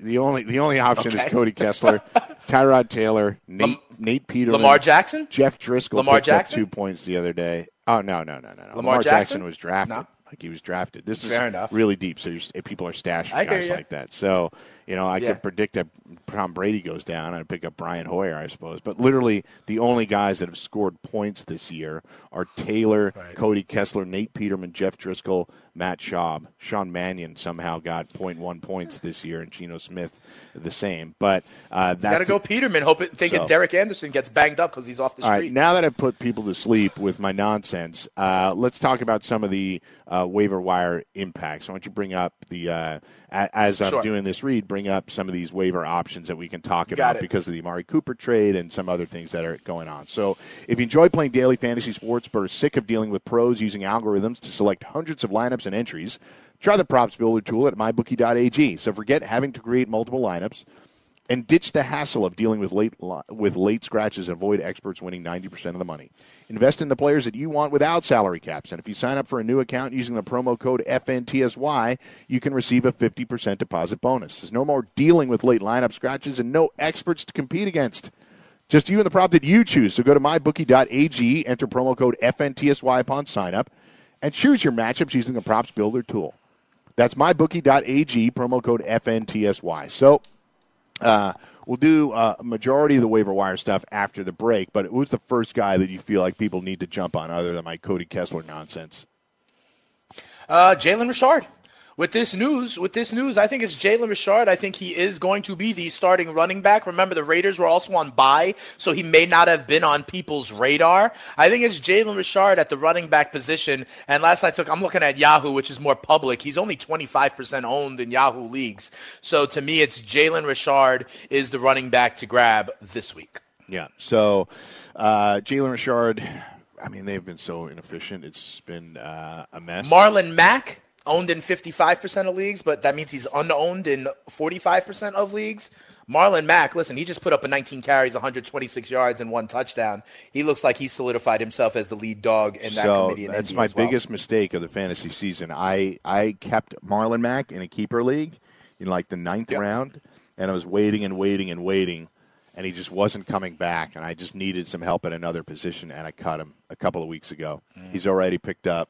The only the only option Okay. is Cody Kessler, Tyrod Taylor, Nate Nate Peterman, Lamar Jackson? Jeff Driskel Lamar Jackson? two points the other day. Oh no no no no no! Lamar Jackson? Jackson? was drafted. No? Like he was drafted. This Fair is enough. really deep. So you're, eh, people are stashing I guys like that. So you know, I Yeah. could predict that Tom Brady goes down. I'd pick up Brian Hoyer, I suppose. But literally, the only guys that have scored points this year are Taylor, Cody Kessler, Nate Peterman, Jeff Driskel, Matt Schaub. Sean Mannion somehow got 0.1 points this year, and Geno Smith the same. But uh, that's Got to go Peterman, hoping thinking So- Derek Anderson gets banged up because he's off the all street. right, now that I've put people to sleep with my nonsense, uh, let's talk about some of the uh, waiver wire impacts. Why don't you bring up the, uh, as I'm Sure. doing this read, bring up some of these waiver options that we can talk about because of the Amari Cooper trade and some other things that are going on. So if you enjoy playing daily fantasy sports but are sick of dealing with pros using algorithms to select hundreds of lineups and entries, try the props builder tool at mybookie.ag. So forget having to create multiple lineups and ditch the hassle of dealing with late with late scratches and avoid experts winning 90% of the money. Invest in the players that you want without salary caps. And if you sign up for a new account using the promo code FNTSY, you can receive a 50% deposit bonus. There's no more dealing with late lineup scratches and no experts to compete against. Just you and the prop that you choose. So go to mybookie.ag, enter promo code FNTSY upon sign up, and choose your matchups using the props builder tool. That's mybookie.ag, promo code FNTSY. So uh, we'll do uh, majority of the waiver wire stuff after the break, but who's the first guy that you feel like people need to jump on other than my Cody Kessler nonsense? Uh, Jalen Richard. With this news, with this news, I think it's Jalen Richard. I think he is going to be the starting running back. Remember, the Raiders were also on bye, so he may not have been on people's radar. I think it's Jalen Richard at the running back position. And last I took, I'm looking at Yahoo, which is more public. He's only 25% owned in Yahoo leagues. So to me, it's Jalen Richard is the running back to grab this week. Yeah. So uh, Jalen Richard, I mean, they've been so inefficient. It's been uh, a mess. Marlon Mack owned in 55% of leagues, but that means he's unowned in 45% of leagues. Marlon Mack, listen, he just put up a 19 carries, 126 yards, and one touchdown. He looks like he solidified himself as the lead dog in that so committee. In that's Indy my well. biggest mistake of the fantasy season. I, I kept Marlon Mack in a keeper league in like the ninth Yep. round, and I was waiting and waiting and waiting, and he just wasn't coming back, and I just needed some help at another position, and I cut him a couple of weeks ago. Mm. He's already picked up,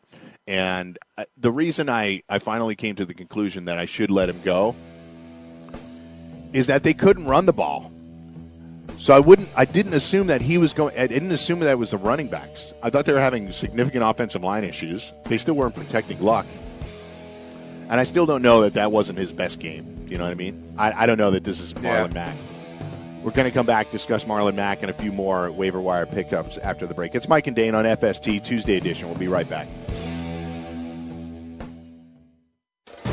and uh, the reason I, I finally came to the conclusion that I should let him go is that they couldn't run the ball. So I wouldn't. I didn't assume that he was going. I didn't assume that it was the running backs. I thought they were having significant offensive line issues. They still weren't protecting Luck, and I still don't know that that wasn't his best game. You know what I mean? I, I don't know that this is Marlon Yeah. Mack. We're going to come back discuss Marlon Mack and a few more waiver wire pickups after the break. It's Mike and Dane on FST Tuesday edition. We'll be right back.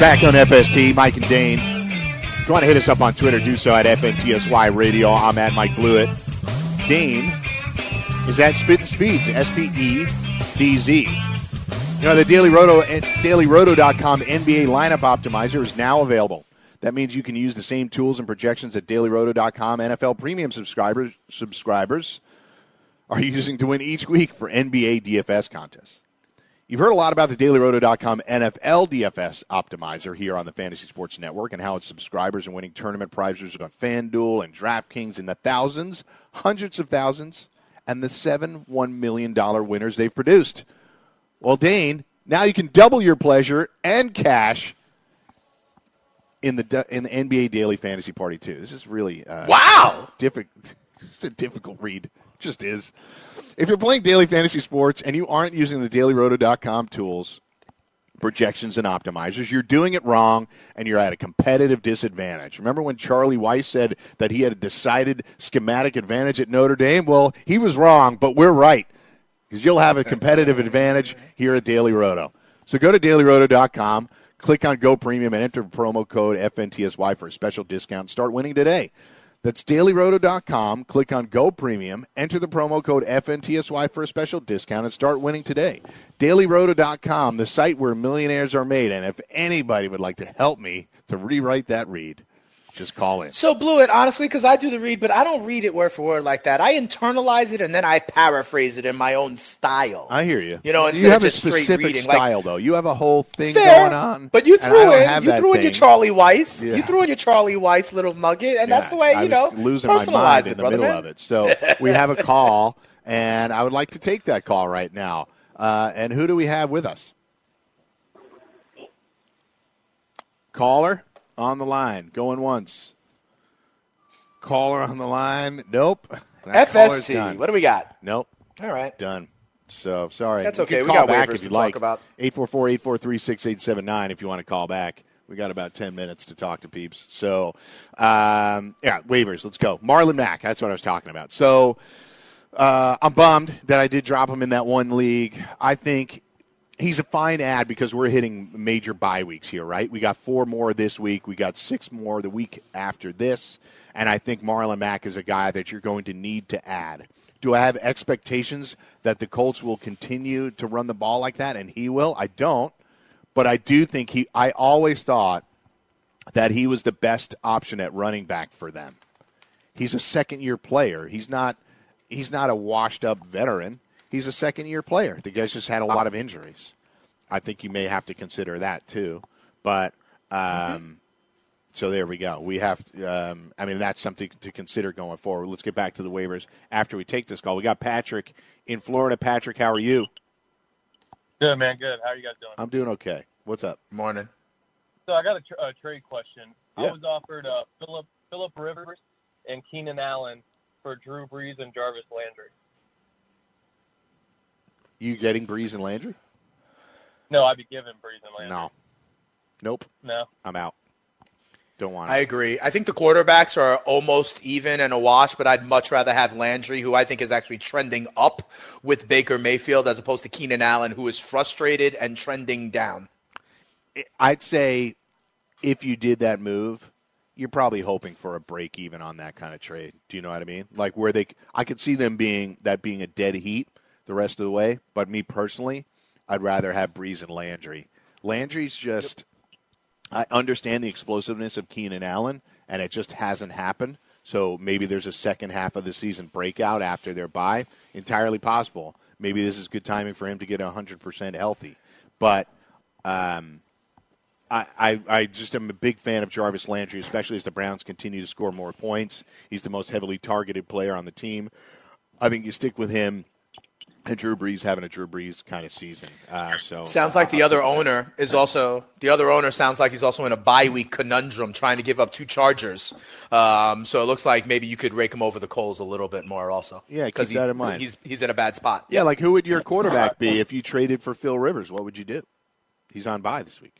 Back on FST, Mike and Dane. If you want to hit us up on Twitter, do so at FNTSY Radio. I'm at Mike Blewett. Dane is at Spit and Speeds, S P E D Z. You know, the Daily Roto, DailyRoto.com NBA lineup optimizer is now available. That means you can use the same tools and projections that DailyRoto.com NFL premium subscribers subscribers are using to win each week for NBA DFS contests. You've heard a lot about the DailyRoto.com NFL DFS optimizer here on the Fantasy Sports Network and how its subscribers are winning tournament prizes on FanDuel and DraftKings in the thousands, hundreds of thousands, and the seven $1 million winners they've produced. Well, Dane, now you can double your pleasure and cash in the in the NBA Daily Fantasy Party too. This is really uh, Wow. difficult. It's a difficult read. Just is. If you're playing daily fantasy sports and you aren't using the dailyroto.com tools, projections, and optimizers, you're doing it wrong and you're at a competitive disadvantage. Remember when Charlie Weis said that he had a decided schematic advantage at Notre Dame? Well, he was wrong, but we're right because you'll have a competitive advantage here at Daily Roto. So go to dailyroto.com, Click on Go Premium and enter promo code FNTSY for a special discount. Start winning today. That's dailyroto.com. Click on Go Premium, enter the promo code FNTSY for a special discount, and start winning today. Dailyroto.com, the site where millionaires are made. And if anybody would like to help me to rewrite that read, just call in. So Blewett honestly because I do the read, but I don't read it word for word like that. I internalize it and then I paraphrase it in my own style. I hear you. You know, you have of a specific reading, like- style, though. You have a whole thing Fair, going on. but you threw in you threw in your. Charlie Weis. Yeah. You threw in your Charlie Weis little nugget, and that's the way you know losing my mind in the brother, middle man. of it. So we have a call, and I would like to take that call right now. Uh, and who do we have with us? Caller on the line, going once. Caller on the line. Nope. That FST. What do we got? Nope. All right. Done. So sorry. That's okay. We got back waivers if you to like. talk about. 844-843-6879 if you want to call back. We got about 10 minutes to talk to peeps. So, um, yeah, waivers. Let's go. Marlon Mack. That's what I was talking about. So, uh, I'm bummed that I did drop him in that one league. I think he's a fine ad because we're hitting major bye weeks here, right? We got four more this week. We got six more the week after this. And I think Marlon Mack is a guy that you're going to need to add. Do I have expectations that the Colts will continue to run the ball like that? And he will? I don't. But I do think he, I always thought that he was the best option at running back for them. He's a second year player. He's not he's not a washed up veteran. He's a second year player. The guy's just had a lot of injuries. I think you may have to consider that too. But um, so there we go. We have um, I mean that's something to consider going forward. Let's get back to the waivers after we take this call. We got Patrick in Florida. Patrick, how are you? Good man, good. How are you guys doing? I'm doing okay. What's up? Morning. So I got a, tr- a trade question. Yeah. I was offered uh, Philip Philip Rivers and Keenan Allen for Drew Brees and Jarvis Landry. You getting Brees and Landry? No, I'd be giving Brees and Landry. No. Nope. No. I'm out. Don't want it. I agree. I think the quarterbacks are almost even and a wash, but I'd much rather have Landry, who I think is actually trending up with Baker Mayfield, as opposed to Keenan Allen, who is frustrated and trending down. I'd say if you did that move, you're probably hoping for a break even on that kind of trade. Do you know what I mean? Like where they, I could see them being that being a dead heat the rest of the way. But me personally, I'd rather have Brees and Landry. Landry's just, I understand the explosiveness of Keenan Allen, and it just hasn't happened. So maybe there's a second half of the season breakout after their bye. Entirely possible. Maybe this is good timing for him to get 100% healthy. But um, I, I, I just am a big fan of Jarvis Landry, especially as the Browns continue to score more points. He's the most heavily targeted player on the team. I think you stick with him and Drew Brees having a Drew Brees kind of season. Uh, so Sounds like the I'll other owner is also the other owner. Sounds like he's also in a bye week conundrum, trying to give up two Chargers. Um, so it looks like maybe you could rake him over the coals a little bit more, also. Yeah, keep 'Cause he- that in mind. He's he's in a bad spot. Yeah, like who would your quarterback be if you traded for Phil Rivers? What would you do? He's on bye this week.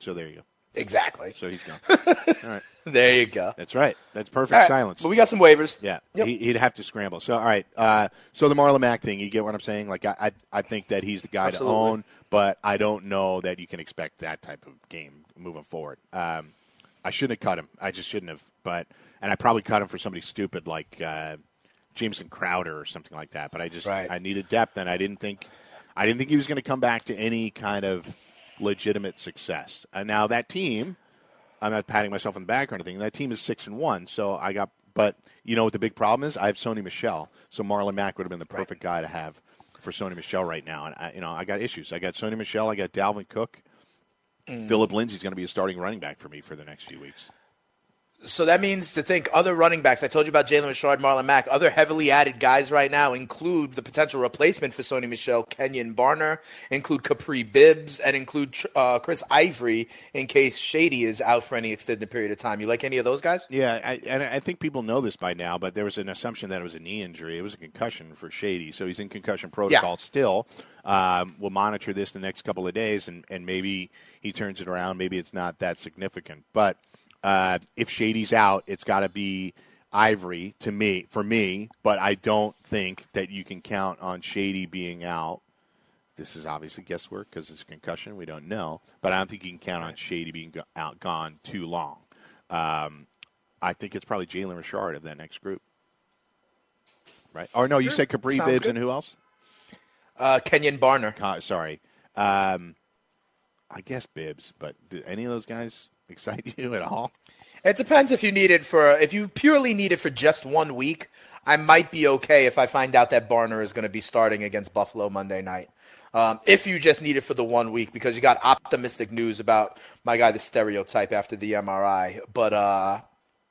So there you go. Exactly. So he's gone. All right. There you go. That's right. That's perfect right, silence. But we got some waivers. Yeah, Yep. he, he'd have to scramble. So, all right. Uh, so the Marlon Mack thing, you get what I'm saying? Like, I, I, I think that he's the guy Absolutely. to own, but I don't know that you can expect that type of game moving forward. Um, I shouldn't have cut him. I just shouldn't have. But and I probably cut him for somebody stupid like uh, Jamison Crowder or something like that. But I just Right. I needed depth, and I didn't think I didn't think he was going to come back to any kind of legitimate success. And now that team. I'm not patting myself on the back or anything. That team is six and one, so I got. But you know what the big problem is? I have Sony Michel, so Marlon Mack would have been the perfect guy to have for Sony Michel right now. And I, you know, I got issues. I got Sony Michel. I got Dalvin Cook. Mm. Phillip Lindsay's going to be a starting running back for me for the next few weeks. So that means to think other running backs. I told you about Jalen Richard, Marlon Mack. Other heavily added guys right now include the potential replacement for Sony Michel, Kenjon Barner, include Kapri Bibbs, and include uh, Chris Ivory in case Shady is out for any extended period of time. You like any of those guys? Yeah, I, and I think people know this by now, but there was an assumption that it was a knee injury. It was a concussion for Shady, so he's in concussion protocol still. Um, we'll monitor this the next couple of days, and, and maybe he turns it around. Maybe it's not that significant. But uh, if Shady's out, it's got to be Ivory to me for me. But I don't think that you can count on Shady being out This is obviously guesswork because it's a concussion. We don't know, but I don't think you can count on Shady being go- out gone too long. Um, I think it's probably Jalen Richard of that next group, right? Or no, you said Kapri Sounds Bibbs good. and who else? Uh, Kenjon Barner. Co- sorry, um, I guess Bibbs. But do any of those guys excite you at all? It depends if you need it for if you purely need it for just one week. I might be okay if I find out that Barner is going to be starting against Buffalo Monday night. Um, if you just need it for the one week because you got optimistic news about my guy, the stereotype after the MRI, but uh,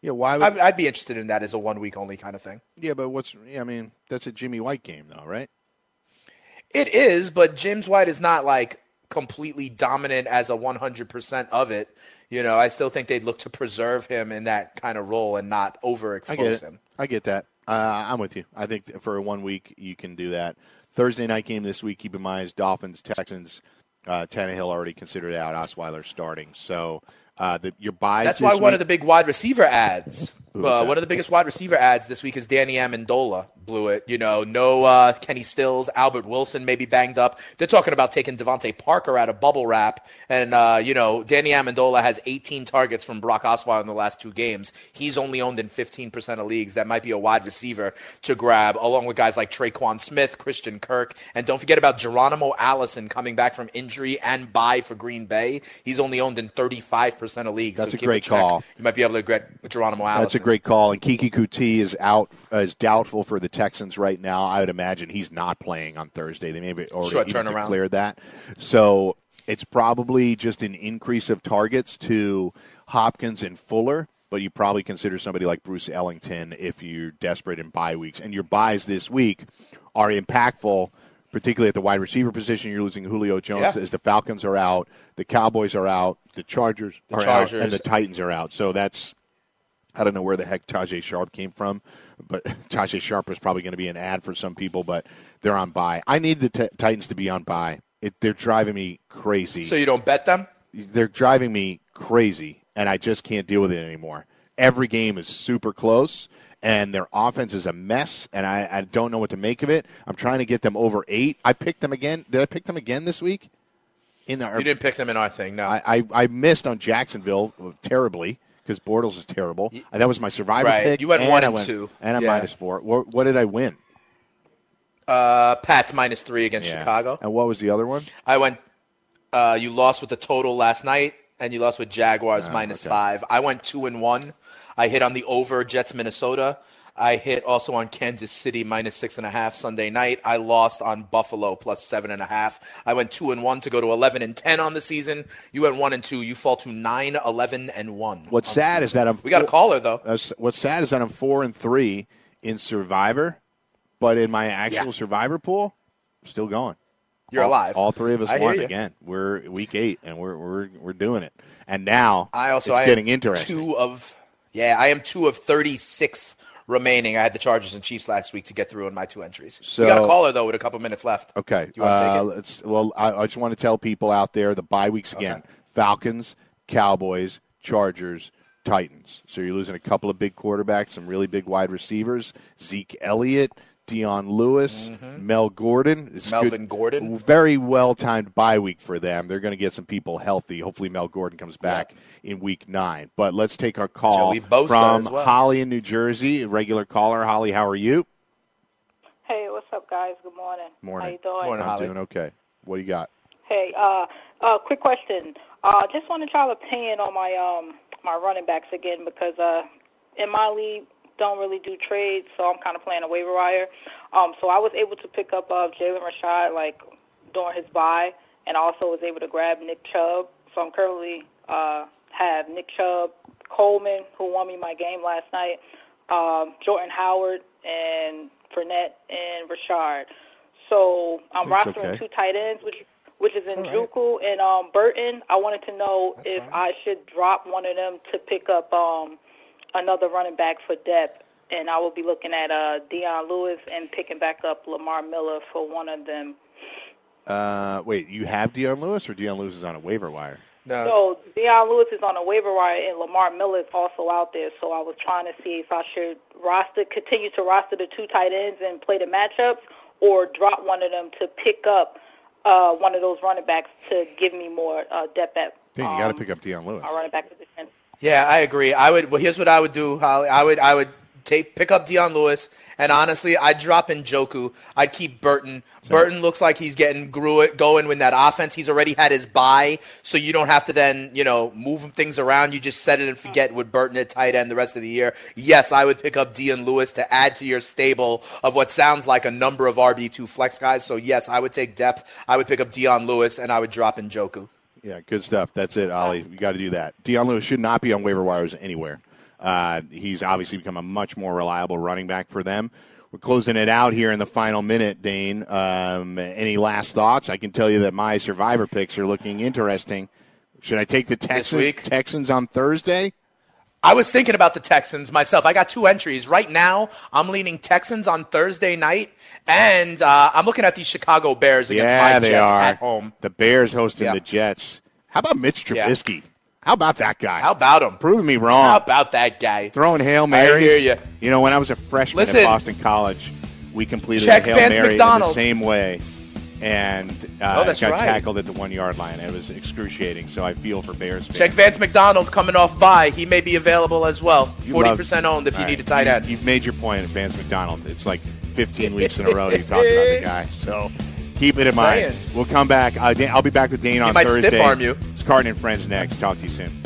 Yeah, why? Would, I'd, I'd be interested in that as a one week only kind of thing. yeah, but what's? I mean, that's a Jimmy White game, though, right? It is, but James White is not like completely dominant as a 100% of it. You know, I still think they'd look to preserve him in that kind of role and not overexpose I him. I get that. Uh, I'm with you. I think for one week you can do that. Thursday night game this week. Keep in mind is Dolphins Texans. Uh, Tannehill already considered out. Osweiler starting. So uh, the, your byes. That's why one of the big wide receiver ads, uh, one of the biggest wide receiver ads this week is Danny Amendola Blewett. You know, no uh, Kenny Stills, Albert Wilson maybe banged up. They're talking about taking DeVante Parker out of bubble wrap, and uh, you know, Danny Amendola has 18 targets from Brock Osweiler in the last two games. He's only owned in 15% of leagues. That might be a wide receiver to grab, along with guys like Tre'Quan Smith, Christian Kirk, and don't forget about Geronimo Allison coming back from injury and bye for Green Bay. He's only owned in 35% of leagues. That's so a great check. call. You might be able to get Geronimo Allison. A great call. And Keke Coutee is out, uh, is doubtful for the Texans right now. I would imagine he's not playing on Thursday. They may have already Short even turnaround. declared that. So it's probably just an increase of targets to Hopkins and Fuller. But you probably consider somebody like Bruce Ellington if you're desperate in bye weeks. And your byes this week are impactful, particularly at the wide receiver position. You're losing Julio Jones Yeah. as the Falcons are out, the Cowboys are out, the Chargers The are out, and the Titans are out. So that's I don't know where the heck Tajaé Sharpe came from, but Tajaé Sharpe is probably going to be an ad for some people, but they're on bye. I need the t- Titans to be on bye. It, they're driving me crazy. So you don't bet them? they're driving me crazy, and I just can't deal with it anymore. Every game is super close, and their offense is a mess, and I, I don't know what to make of it. I'm trying to get them over eight. I picked them again. Did I pick them again this week? In our, You didn't pick them in our thing, no. I, I, I missed on Jacksonville uh, terribly because Bortles is terrible. That was my survivor Right. pick. You went and one and went- two. and a Yeah. minus four. What, what did I win? uh, Pats minus three against Yeah. Chicago. And what was the other one? I went. Uh, you lost with the total last night, and you lost with Jaguars minus okay. five. I went two and one. I hit on the over Jets Minnesota. I hit also on Kansas City minus six and a half Sunday night. I lost on Buffalo plus seven and a half. I went two and one to go to eleven and ten on the season. You went one and two. You fall to nine, 11, and one. What's sad is that I'm We got a caller though. uh, what's sad is that I'm four and three in Survivor, but in my actual Yeah. Survivor pool, I'm still going. You're all, alive. All three of us I won again. We're week eight, and we're we're we're doing it. And now I also it's I getting interesting. Two of yeah, I am two of thirty six remaining. I had the Chargers and Chiefs last week to get through in my two entries. So- we got a caller though with a couple minutes left. Okay. you want to uh, take it? Let's, well, I, I just want to tell people out there the bye weeks again Okay. Falcons, Cowboys, Chargers, Titans. So you're losing a couple of big quarterbacks, some really big wide receivers Zeke Elliott, Dion Lewis, Mel Gordon. It's Mm-hmm. Melvin Gordon. Very well timed bye week for them. They're going to get some people healthy. Hopefully, Mel Gordon comes back in week nine. But let's take our call Joey Bosa from well. Holly in New Jersey, a regular caller. Holly, how are you? Hey, what's up, guys? Good morning. Morning. How you doing? Morning. I'm Holly. doing okay. What do you got? Hey, uh, uh, quick question. Uh, just wanted y'all opinion on my um my running backs again because uh in my league don't really do trades, so I'm kind of playing a waiver wire. Um, so I was able to pick up uh, Jalen Rashad like during his bye, and also was able to grab Nick Chubb. So I'm currently uh have Nick Chubb, Coleman, who won me my game last night, um, Jordan Howard, and Fournette and Rashard. So I'm That's rostering okay. two tight ends, which which is in That's all right. And um, Burton. I wanted to know That's if fine. I should drop one of them to pick up um, another running back for depth, and I will be looking at uh, Dion Lewis and picking back up Lamar Miller for one of them. Uh, wait, you have Dion Lewis, or Dion Lewis is on a waiver wire? No. So Dion Lewis is on a waiver wire, and Lamar Miller is also out there. So I was trying to see if I should roster, continue to roster the two tight ends and play the matchups, or drop one of them to pick up uh, one of those running backs to give me more uh, depth at. Dang, you got to um, pick up Dion Lewis. Our running back position. Yeah, I agree. I would. Well, here's what I would do, Holly. I would. I would take pick up Dion Lewis, and honestly, I'd drop Njoku. I'd keep Burton. Burton looks like he's getting grew it going with that offense. He's already had his bye, so you don't have to then you know move things around. You just set it and forget with Burton at tight end the rest of the year. Yes, I would pick up Dion Lewis to add to your stable of what sounds like a number of RB two flex guys. So yes, I would take depth. I would pick up Dion Lewis, and I would drop Njoku. Yeah, good stuff. That's it, Ollie. You got to do that. Dion Lewis should not be on waiver wires anywhere. Uh, he's obviously become a much more reliable running back for them. We're closing it out here in the final minute, Dane. Um, any last thoughts? I can tell you that my survivor picks are looking interesting. Should I take the Texans, week? Texans on Thursday? I was thinking about the Texans myself. I got two entries right now. I'm leaning Texans on Thursday night, and uh, I'm looking at these Chicago Bears against yeah, my they Jets are. at home. The Bears hosting Yeah. the Jets. How about Mitch Yeah. Trubisky? How about that guy? How about him? Proving me wrong. How about that guy? throwing hail marys. hear ya. You know, when I was a freshman Listen. at Boston College, we completed Check a hail mary in the same way, and uh, Oh, got right. tackled at the one yard line. It was excruciating. So I feel for Bears fans. Check Vance McDonald coming off bye. He may be available as well. Forty percent owned if you All need a tight end. You've made your point, Vance McDonald. It's like 15 weeks in a row you talked about the guy. So keep it in mind. saying. We'll come back. Uh, Dan- I'll be back with Dane on might Thursday. stiff arm you. It's Carton and Friends next. Talk to you soon.